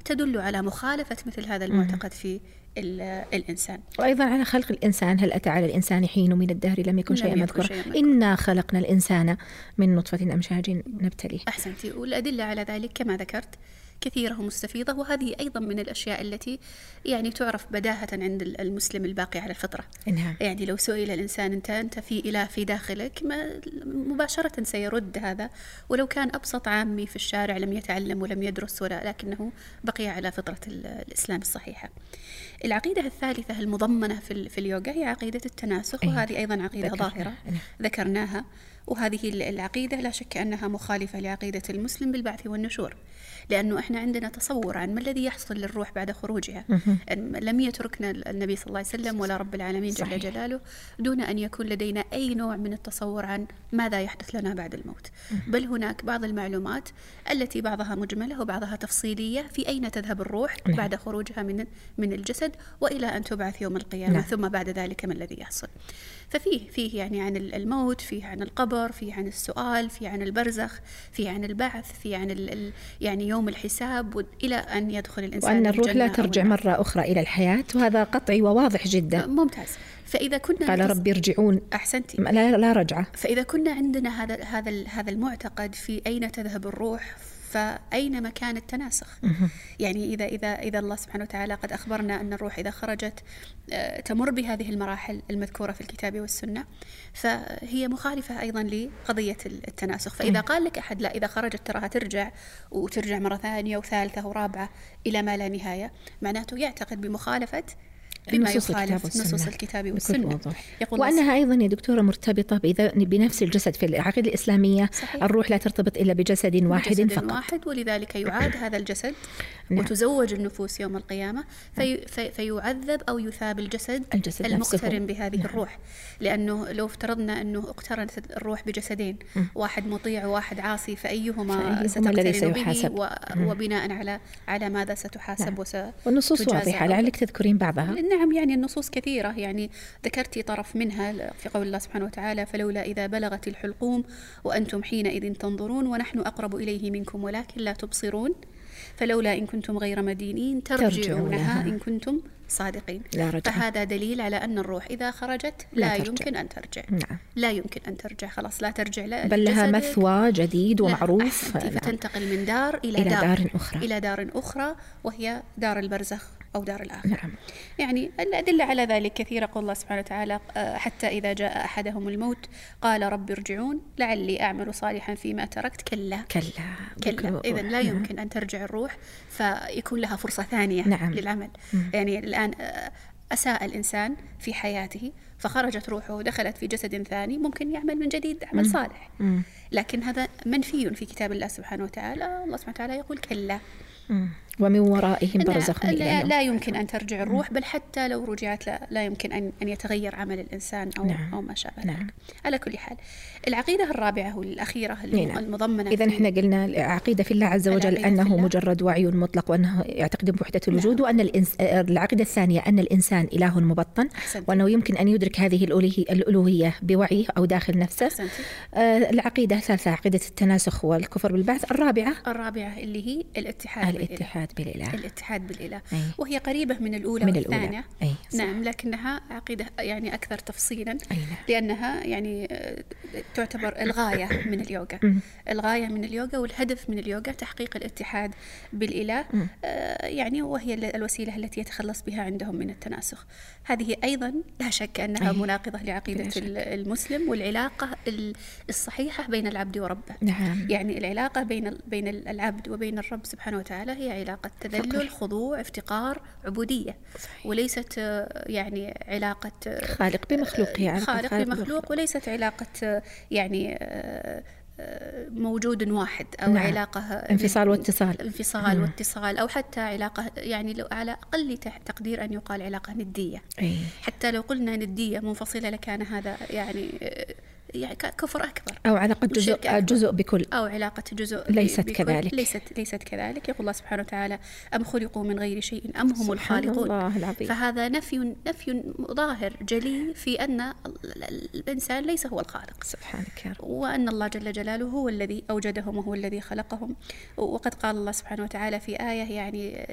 تدل على مخالفة مثل هذا المعتقد في الإنسان. وأيضا على خلق الإنسان هل أتى على الإنسان حين من الدهر؟ لم يكن شيئا مذكورا. إنا خلقنا الإنسان من نطفة أمشاج نبتليه. أحسنتي. والأدلة على ذلك كما ذكرت كثيرة ومستفيضة وهذه أيضا من الأشياء التي يعني تعرف بداهة عند المسلم الباقي على الفطرة. نعم. يعني لو سئل الإنسان أنت أنت في إله في داخلك ما مباشرة سيرد هذا. ولو كان أبسط عامي في الشارع لم يتعلم ولم يدرس ولا لكنه بقي على فطرة الإسلام الصحيحة. العقيدة الثالثة المضمنة في, في اليوغا هي عقيدة التناسخ وهذه أيضا عقيدة ظاهرة. نعم. ذكرناها. وهذه العقيدة لا شك أنها مخالفة لعقيدة المسلم بالبعث والنشور لأنه إحنا عندنا تصور عن ما الذي يحصل للروح بعد خروجها. لم يتركنا النبي صلى الله عليه وسلم ولا رب العالمين جل جلاله دون أن يكون لدينا أي نوع من التصور عن ماذا يحدث لنا بعد الموت. بل هناك بعض المعلومات التي بعضها مجملة وبعضها تفصيلية في أين تذهب الروح نعم. بعد خروجها من من الجسد وإلى أن تبعث يوم القيامة نعم. ثم بعد ذلك ما الذي يحصل. ففيه فيه يعني عن الموت فيه عن القبر فيه عن السؤال فيه عن البرزخ فيه عن البعث فيه عن ال يعني يوم الحساب إلى أن يدخل الإنسان وأن الروح لا ترجع مرة أخرى إلى الحياة وهذا قطعي وواضح جدا. ممتاز. فإذا كنا قال رب ارجعون أحسنتي. لا, لا رجعة. فإذا كنا عندنا هذا هذا هذا المعتقد في أين تذهب الروح؟ فأين مكان التناسخ؟ يعني إذا إذا إذا الله سبحانه وتعالى قد أخبرنا أن الروح إذا خرجت آه، تمر بهذه المراحل المذكورة في الكتاب والسنة فهي مخالفة أيضا لقضية التناسخ. فإذا قال لك أحد لا إذا خرجت تراها ترجع وترجع مرة ثانية وثالثة ورابعة إلى ما لا نهاية معناته يعتقد بمخالفة بما يخالف نصوص الكتاب والسنة. يقول وأنها أيضا يا دكتورة مرتبطة بنفس الجسد في العقيدة الإسلامية. صحيح. الروح لا ترتبط إلا بجسد واحد بجسد فقط. واحد ولذلك يعاد هذا الجسد. نعم. وتزوج النفوس يوم القيامة في في فيعذب أو يثاب الجسد, الجسد المقترن بهذه نعم. الروح لأنه لو افترضنا أنه اقترنت الروح بجسدين م. واحد مطيع وواحد عاصي فأيهما ستقترن به وبناء على على ماذا ستحاسب نعم. والنصوص واضحة لعلك تذكرين بعضها نعم يعني النصوص كثيرة يعني ذكرتي طرف منها في قول الله سبحانه وتعالى فلولا إذا بلغت الحلقوم وأنتم حينئذ تنظرون ونحن أقرب إليه منكم ولكن لا تبصرون فلولا إن كنتم غير مدينين ترجعونها إن كنتم صادقين. لا رجع. فهذا دليل على أن الروح إذا خرجت لا, لا يمكن أن ترجع. نعم. لا يمكن أن ترجع. خلاص لا ترجع. لا بل لها مثوى جديد ومعروف. نعم. فتنتقل من دار إلى, إلى دار, دار أخرى. إلى دار أخرى وهي دار البرزخ. أو دار الآخرة نعم. يعني الأدلة على ذلك كثيرة قول الله سبحانه وتعالى آه، حتى إذا جاء أحدهم الموت قال رب ارجعون لعلي أعمل صالحا فيما تركت. كلا. كلا. كلا. إذا لا. يمكن أن ترجع الروح فيكون لها فرصة ثانية نعم. للعمل. يعني الآن آه، أساء الإنسان في حياته فخرجت روحه ودخلت في جسد ثاني ممكن يعمل من جديد عمل صالح. مم. لكن هذا منفي في كتاب الله سبحانه وتعالى. الله سبحانه وتعالى يقول كلا. مم. ومن ورائهم برزخ لا, لا يمكن أن ترجع الروح بل حتى لو رجعت لا, لا يمكن أن, أن يتغير عمل الإنسان أو, نعم. أو ما شابه نعم. ذلك على كل حال العقيدة الرابعة والأخيرة نعم. المضمنة إذا إحنا قلنا العقيدة في الله عز وجل أنه. مجرد وعي مطلق وأنه يعتقد بوحدة الوجود وأن الإنس... العقيدة الثانية أن الإنسان إله مبطن أحسنت. وأنه يمكن أن يدرك هذه الألوهية, بوعيه أو داخل نفسه أحسنتي. آه العقيدة الثالثة عقيدة التناسخ والكفر بالبعث الرابعة الرابعة اللي هي الاتحاد بالإله. الاتحاد بالإله الاتحاد بالإله أي. وهي قريبة من الأولى من والثانية الأولى. أي، صح. نعم لكنها عقيدة يعني أكثر تفصيلا أي نعم. لأنها يعني تعتبر الغاية من اليوغا. الغاية من اليوغا والهدف من اليوغا تحقيق الاتحاد بالإله. آه، يعني وهي ال- الوسيلة التي يتخلص بها عندهم من التناسخ. هذه أيضا لا شك أنها. مناقضة لعقيدة المسلم والعلاقة ال- الصحيحة بين العبد وربه. نعم. يعني العلاقة بين بين العبد وبين الرب سبحانه وتعالى هي علاقة تذلل خضوع افتقار عبودية. صحيح. وليست آه، يعني علاقة آه، خالق بمخلوقه علاقة خالق بمخلوق وليست علاقة يعني آه، آه، موجود واحد أو نعم. علاقة انفصال واتصال. انفصال واتصال أو حتى علاقة يعني لو على أقل تح- تقدير أن يقال علاقة ندية أي. حتى لو قلنا ندية منفصلة لكان هذا يعني آه، يعني كفر أكبر. أو علاقة جزء. جزء بكل. أو علاقة جزء ليست بكل- كذلك. ليست ليست كذلك. يقول الله سبحانه وتعالى أم خلقوا من غير شيء أم هم الخالقون؟ الله العظيم. فهذا نفي نفي ظاهر جلي في أن ال- ال- الإنسان ليس هو الخالق. سبحانك يا رب. وأن الله جل جلاله هو الذي أوجدهم وهو الذي خلقهم. وقد قال الله سبحانه وتعالى في آية يعني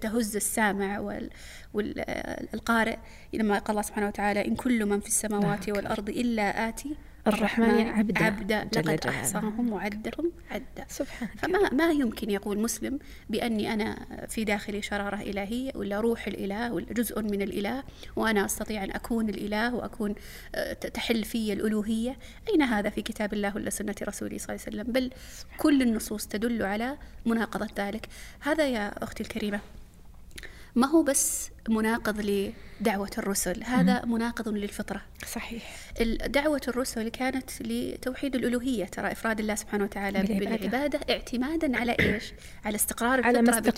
تهز السامع وال- والقارئ لما قال الله سبحانه وتعالى إن كل من في السماوات. والأرض إلا آتي الرحمن عبدا عبدا لقد. أحصاهم وعدهم عدا سبحانك. فما ما يمكن يقول مسلم بأني أنا في داخلي شرارة إلهية ولا روح الإله ولا جزء من الإله وأنا أستطيع أن أكون الإله وأكون آه، تحل في الألوهية. أين هذا في كتاب الله ولا سنة رسوله صلى الله عليه وسلم؟ بل كل النصوص تدل على مناقضة ذلك. هذا يا أختي الكريمة ما هو بس مناقض لدعوة الرسل هذا مناقض للفطرة صحيح دعوة الرسل كانت لتوحيد الألوهية ترى إفراد الله سبحانه وتعالى بالعبادة. بالعبادة اعتمادا على إيش؟ على استقرار على ما الفطرة.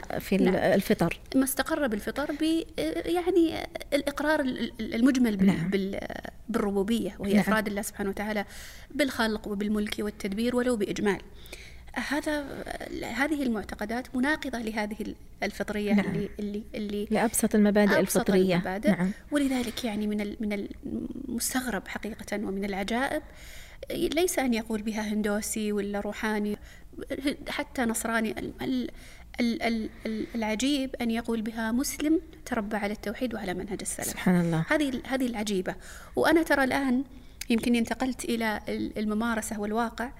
استقر في نعم. الفطر ما استقر بالفطر ب يعني الإقرار ال- ال- المجمل بال نعم. بال بالربوبية وهي نعم. إفراد الله سبحانه وتعالى بالخلق وبالملك والتدبير ولو بإجمال هذا هذه المعتقدات مناقضة لهذه الفطرية نعم. اللي اللي اللي لأبسط المبادئ أبسط الفطرية. المبادئ. نعم. ولذلك يعني من من المستغرب حقيقة ومن العجائب ليس أن يقول بها هندوسي ولا روحاني حتى نصراني ال- ال- ال- ال- ال- العجيب أن يقول بها مسلم تربى على التوحيد وعلى منهج السلف. سبحان الله. هذه هذه العجيبة. وأنا ترى الآن يمكن انتقلت إلى ال- الممارسة والواقع.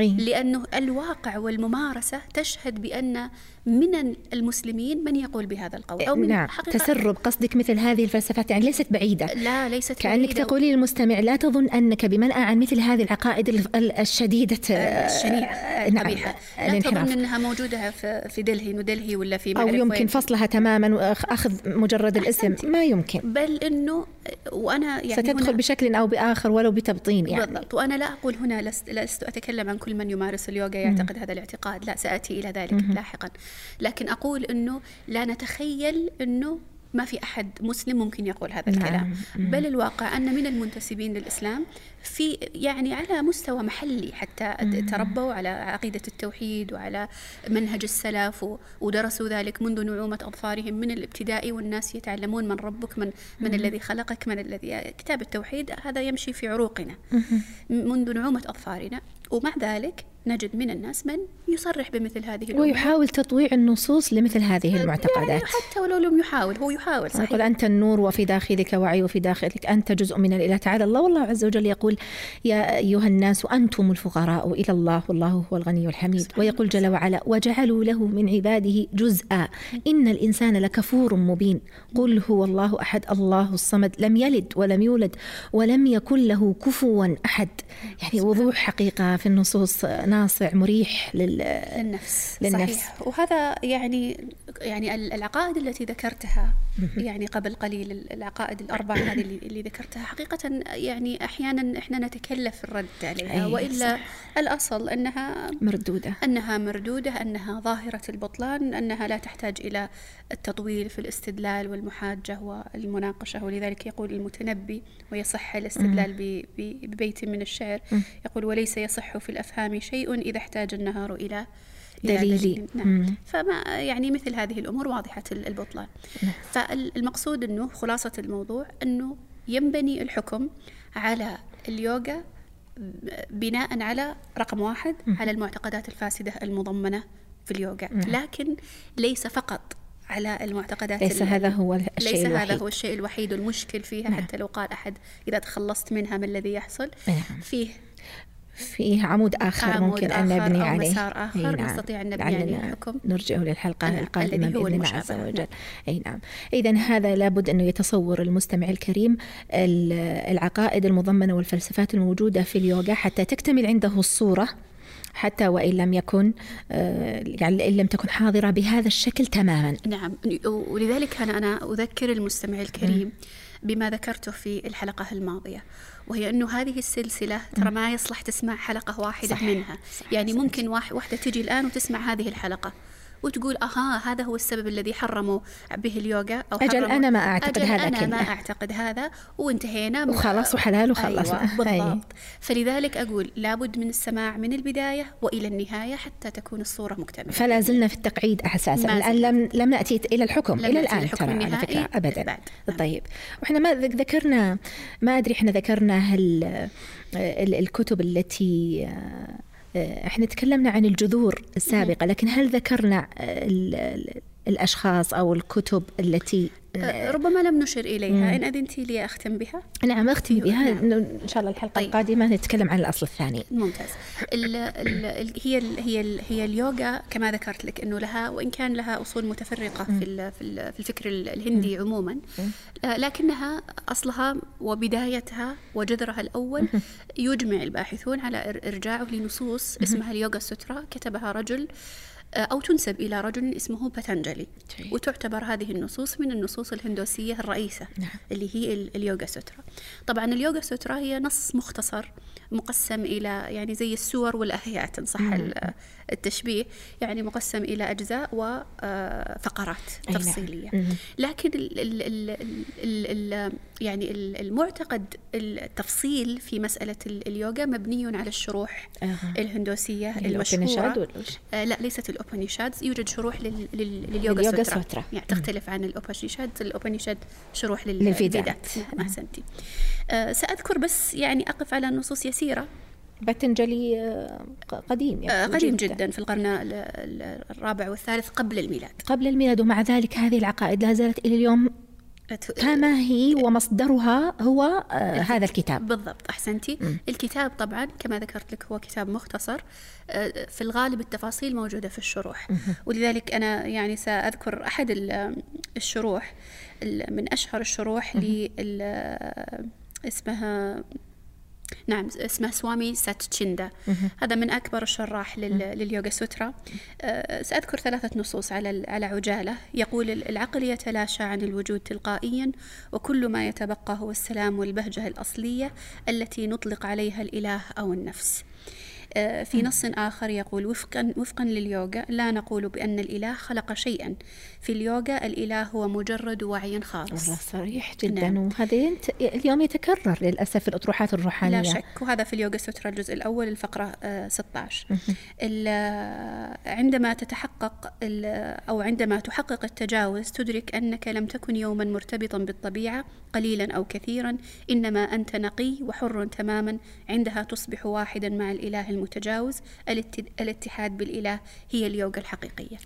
إيه. لأنه الواقع والممارسة تشهد بأن من المسلمين من يقول بهذا القول أو من نعم حقيقة تسرب قصدك مثل هذه الفلسفات يعني ليست بعيدة لا ليست كأنك بعيدة. تقولي للمستمع لا تظن أنك بمنأى عن مثل هذه العقائد الشديدة الشنيعة آه، نعم القبيحة لا تظن أنها موجودة في دلهي ودلهي ولا في أو يمكن وين. فصلها تماما وأخذ مجرد الاسم ما يمكن بل أنه وأنا يعني ستدخل هنا بشكل أو بآخر ولو بتبطين يعني. بالضبط. وأنا لا أقول هنا لست, لست أتكلم عن كل من يمارس اليوغا يعتقد هذا الاعتقاد. لا سأتي إلى ذلك لاحقا. لكن أقول أنه لا نتخيل أنه ما في أحد مسلم ممكن يقول هذا نعم. الكلام. بل الواقع أن من المنتسبين للإسلام في يعني على مستوى محلي حتى تربوا على عقيدة التوحيد وعلى منهج السلف ودرسوا ذلك منذ نعومة أظفارهم من الابتدائي والناس يتعلمون من ربك من من الذي خلقك من الذي كتاب التوحيد هذا يمشي في عروقنا. منذ نعومة أظفارنا ومع ذلك نجد من الناس من يصرح بمثل هذه الأمور ويحاول تطويع النصوص لمثل هذه المعتقدات. يعني حتى ولو لم يحاول هو يحاول صحيح. يقول أنت النور وفي داخلك وعي وفي داخلك أنت جزء من الإله. تعالى الله والله عز وجل يقول يا أيها الناس أنتم الفقراء إلى الله والله هو الغني الحميد. ويقول جل وعلا وجعلوا له من عباده جزءا. إن الإنسان لكفور مبين. قل هو الله أحد الله الصمد لم يلد ولم يولد ولم يكن له كفوا أحد. يعني وضوح حقيقة في النصوص. ناصع مريح لل... للنفس للنفس. صحيح وهذا يعني يعني العقائد التي ذكرتها يعني قبل قليل العقائد الأربعة هذه اللي, ذكرتها حقيقة يعني أحيانا إحنا نتكلف الرد عليها أي وإلا صح. الأصل أنها مردودة أنها مردودة أنها ظاهرة البطلان أنها لا تحتاج إلى التطويل في الاستدلال والمحاجة والمناقشة ولذلك يقول المتنبي ويصح الاستدلال ببيت من الشعر. يقول وليس يصح في الأفهام شيء إذا احتاج النهار إلى دليلي. دليل. نعم. فما يعني مثل هذه الأمور واضحة ال- البطلان. نعم. فالمقصود أنه خلاصة الموضوع أنه ينبني الحكم على اليوغا بناء على رقم واحد على المعتقدات الفاسدة المضمنة في اليوغا. لكن ليس فقط. على المعتقدات ليس هذا هو الشيء ليس الوحيد. هذا هو الشيء الوحيد المشكل فيها نعم. حتى لو قال أحد إذا تخلصت منها ما الذي يحصل نعم. فيه فيه عمود آخر عمود ممكن أن آخر نبني أو عليه مسار آخر نعم. نستطيع أن نبني عليه الحكم. نرجع للحلقة نعم. القادمة الذي هو بإذن الله عز. وجل نعم. أي نعم إذا هذا لابد أنه يتصور المستمع الكريم ال- العقائد المضمنة والفلسفات الموجودة في اليوغا حتى تكتمل عنده الصورة حتى وإن لم يكن آه، يعني إن لم تكن حاضرة بهذا الشكل تماما نعم ولذلك أنا أنا أذكر المستمع الكريم بما ذكرته في الحلقة الماضية وهي أنه هذه السلسلة ترى ما يصلح تسمع حلقة واحدة صح. منها صح. يعني صح. ممكن واحد واحدة تجي الآن وتسمع هذه الحلقة وتقول أها هذا هو السبب الذي حرموا به اليوغا أجل حرموا أنا ما أعتقد أجل هذا أنا ما كله. أعتقد هذا وانتهينا وخلاص وحلال وخلصنا. أيوة [LAUGHS] أي. بالضبط فلذلك أقول لابد من السماع من البداية وإلى النهاية حتى تكون الصورة مكتملة فلا زلنا في التقعيد أساسا ما الآن لم لم نأتي إلى الحكم إلى الآن ترى على فكرة ابدا بعد. طيب وإحنا ما ذك- ذكرنا ما أدري إحنا ذكرنا هل ال- الكتب التي إحنا تكلمنا عن الجذور السابقة لكن هل ذكرنا ال- ال- الأشخاص أو الكتب التي أه، ربما لم نشر إليها. إن أذنتي لي أختم بها؟ نعم أختم بها. نعم. إن شاء الله الحلقة طيب. القادمة نتكلم عن الأصل الثاني. ممتاز. ال ال ال هي ال هي ال هي اليوغا كما ذكرت لك إنه لها وإن كان لها أصول متفرقة في ال في, ال في الفكر ال- الهندي عموما. آه، لكنها أصلها وبدايتها وجذرها الأول يجمع الباحثون على إر- إرجاعه لنصوص اسمها اليوغا سترا. كتبها رجل آه، أو تنسب إلى رجل اسمه باتنجلي جيد. وتعتبر هذه النصوص من النصوص الهندوسية الرئيسة نعم. اللي هي ال- اليوغا سترا طبعا اليوغا سترا هي نص مختصر مقسم إلى يعني زي السور والأهيات إن صح ال- التشبيه يعني مقسم إلى أجزاء وفقرات أي نعم. تفصيلية. لكن ال ال ال ال ال يعني ال- المعتقد التفصيل في مسألة ال- اليوغا مبني على الشروح أها. الهندوسية المشهورة؟ آه لا ليست الأوبنشادز يوجد شروح لل... لل... لليوغا لليوغا سترا. سترا. يعني تختلف عن الأوبنشاد الأوبنشاد شروح لل... للفيدات. نعم أحسنتي آه سأذكر بس يعني أقف على نصوص يسيرة باتنجلي آه، قديم آه يعني قديم جداً. جدا في القرن ال- ال- الرابع والثالث قبل الميلاد قبل الميلاد ومع ذلك هذه العقائد لا زالت إلى اليوم كما هي ومصدرها هو آه هذا الكتاب. بالضبط أحسنتي. الكتاب طبعا كما ذكرت لك هو كتاب مختصر آه، في الغالب التفاصيل موجودة في الشروح. ولذلك أنا يعني سأذكر أحد ال- الشروح ال- من أشهر الشروح لل اسمها نعم اسمه سوامي ساتشيندا. هذا من أكبر الشراح لل- لليوغا سوترا. آه، سأذكر ثلاثة نصوص على على عجالة. يقول ال- العقل يتلاشى عن الوجود تلقائيا وكل ما يتبقى هو السلام والبهجة الأصلية التي نطلق عليها الإله أو النفس. في نص آخر يقول وفقا وفقا لليوغا لا نقول بأن الإله خلق شيئا. في اليوغا الإله هو مجرد وعي خالص والله صريح جدا. نعم. وهذا ينت... اليوم يتكرر للأسف في الأطروحات الروحانية. لا شك. وهذا في اليوغا سوترا الجزء الأول الفقرة آه، 16 ال- آه، عندما تتحقق أو عندما تحقق التجاوز تدرك أنك لم تكن يوما مرتبطا بالطبيعة قليلا أو كثيرا. إنما أنت نقي وحر تماما. عندها تصبح واحدا مع الإله المتجاوز الاتحاد بالإله هي اليوغا الحقيقية.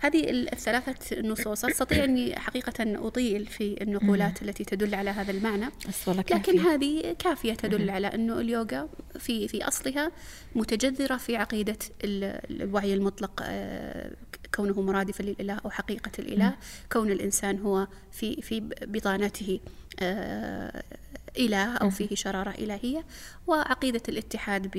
هذه الثلاثة نصوص. أستطيع [COUGHS] أني حقيقة أطيل في النقولات التي تدل على هذا المعنى. لكن هذه كافية تدل على أنه اليوغا في في أصلها متجذرة في عقيدة الوعي المطلق آه، كونه مرادفا للإله أو حقيقة الإله. كون الإنسان هو في في بطانته آه، إله أو فيه شرارة إلهية. وعقيدة الاتحاد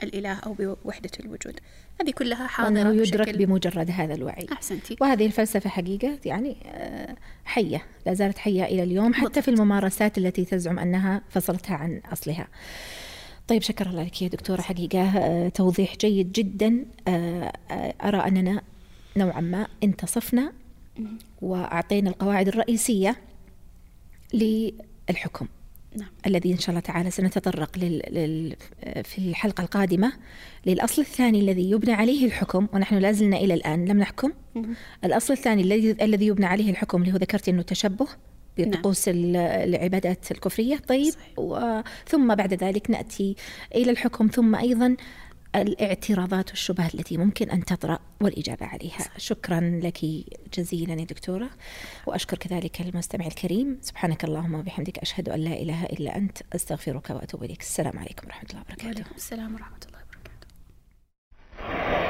بالإله أو بوحدة الوجود. هذه كلها حاضرة وأنه يدرك بمجرد هذا الوعي. أحسنتي. وهذه الفلسفة حقيقة يعني آه، حية. لا زالت حية إلى اليوم حتى في الممارسات التي تزعم أنها فصلتها عن أصلها. طيب شكر الله لك يا دكتورة حقيقة. آه، توضيح جيد جدا. أرى أننا نوعا ما انتصفنا وأعطينا القواعد الرئيسية للحكم. نعم. الذي إن شاء الله تعالى سنتطرق لل... لل... في الحلقة القادمة للأصل الثاني الذي يبنى عليه الحكم ونحن لازلنا إلى الآن لم نحكم الأصل الثاني الذي الذي يبنى عليه الحكم اللي هو ذكرت أنه تشبه بطقوس نعم. العبادات الكفرية طيب و... ثم بعد ذلك نأتي إلى الحكم ثم أيضا الاعتراضات والشبهات التي ممكن أن تطرأ والإجابة عليها. شكرا لك جزيلا يا دكتورة. وأشكر كذلك المستمع الكريم. سبحانك اللهم وبحمدك أشهد أن لا إله إلا أنت أستغفرك وأتوب إليك. السلام عليكم ورحمة الله وبركاته. وعليكم السلام ورحمة الله وبركاته.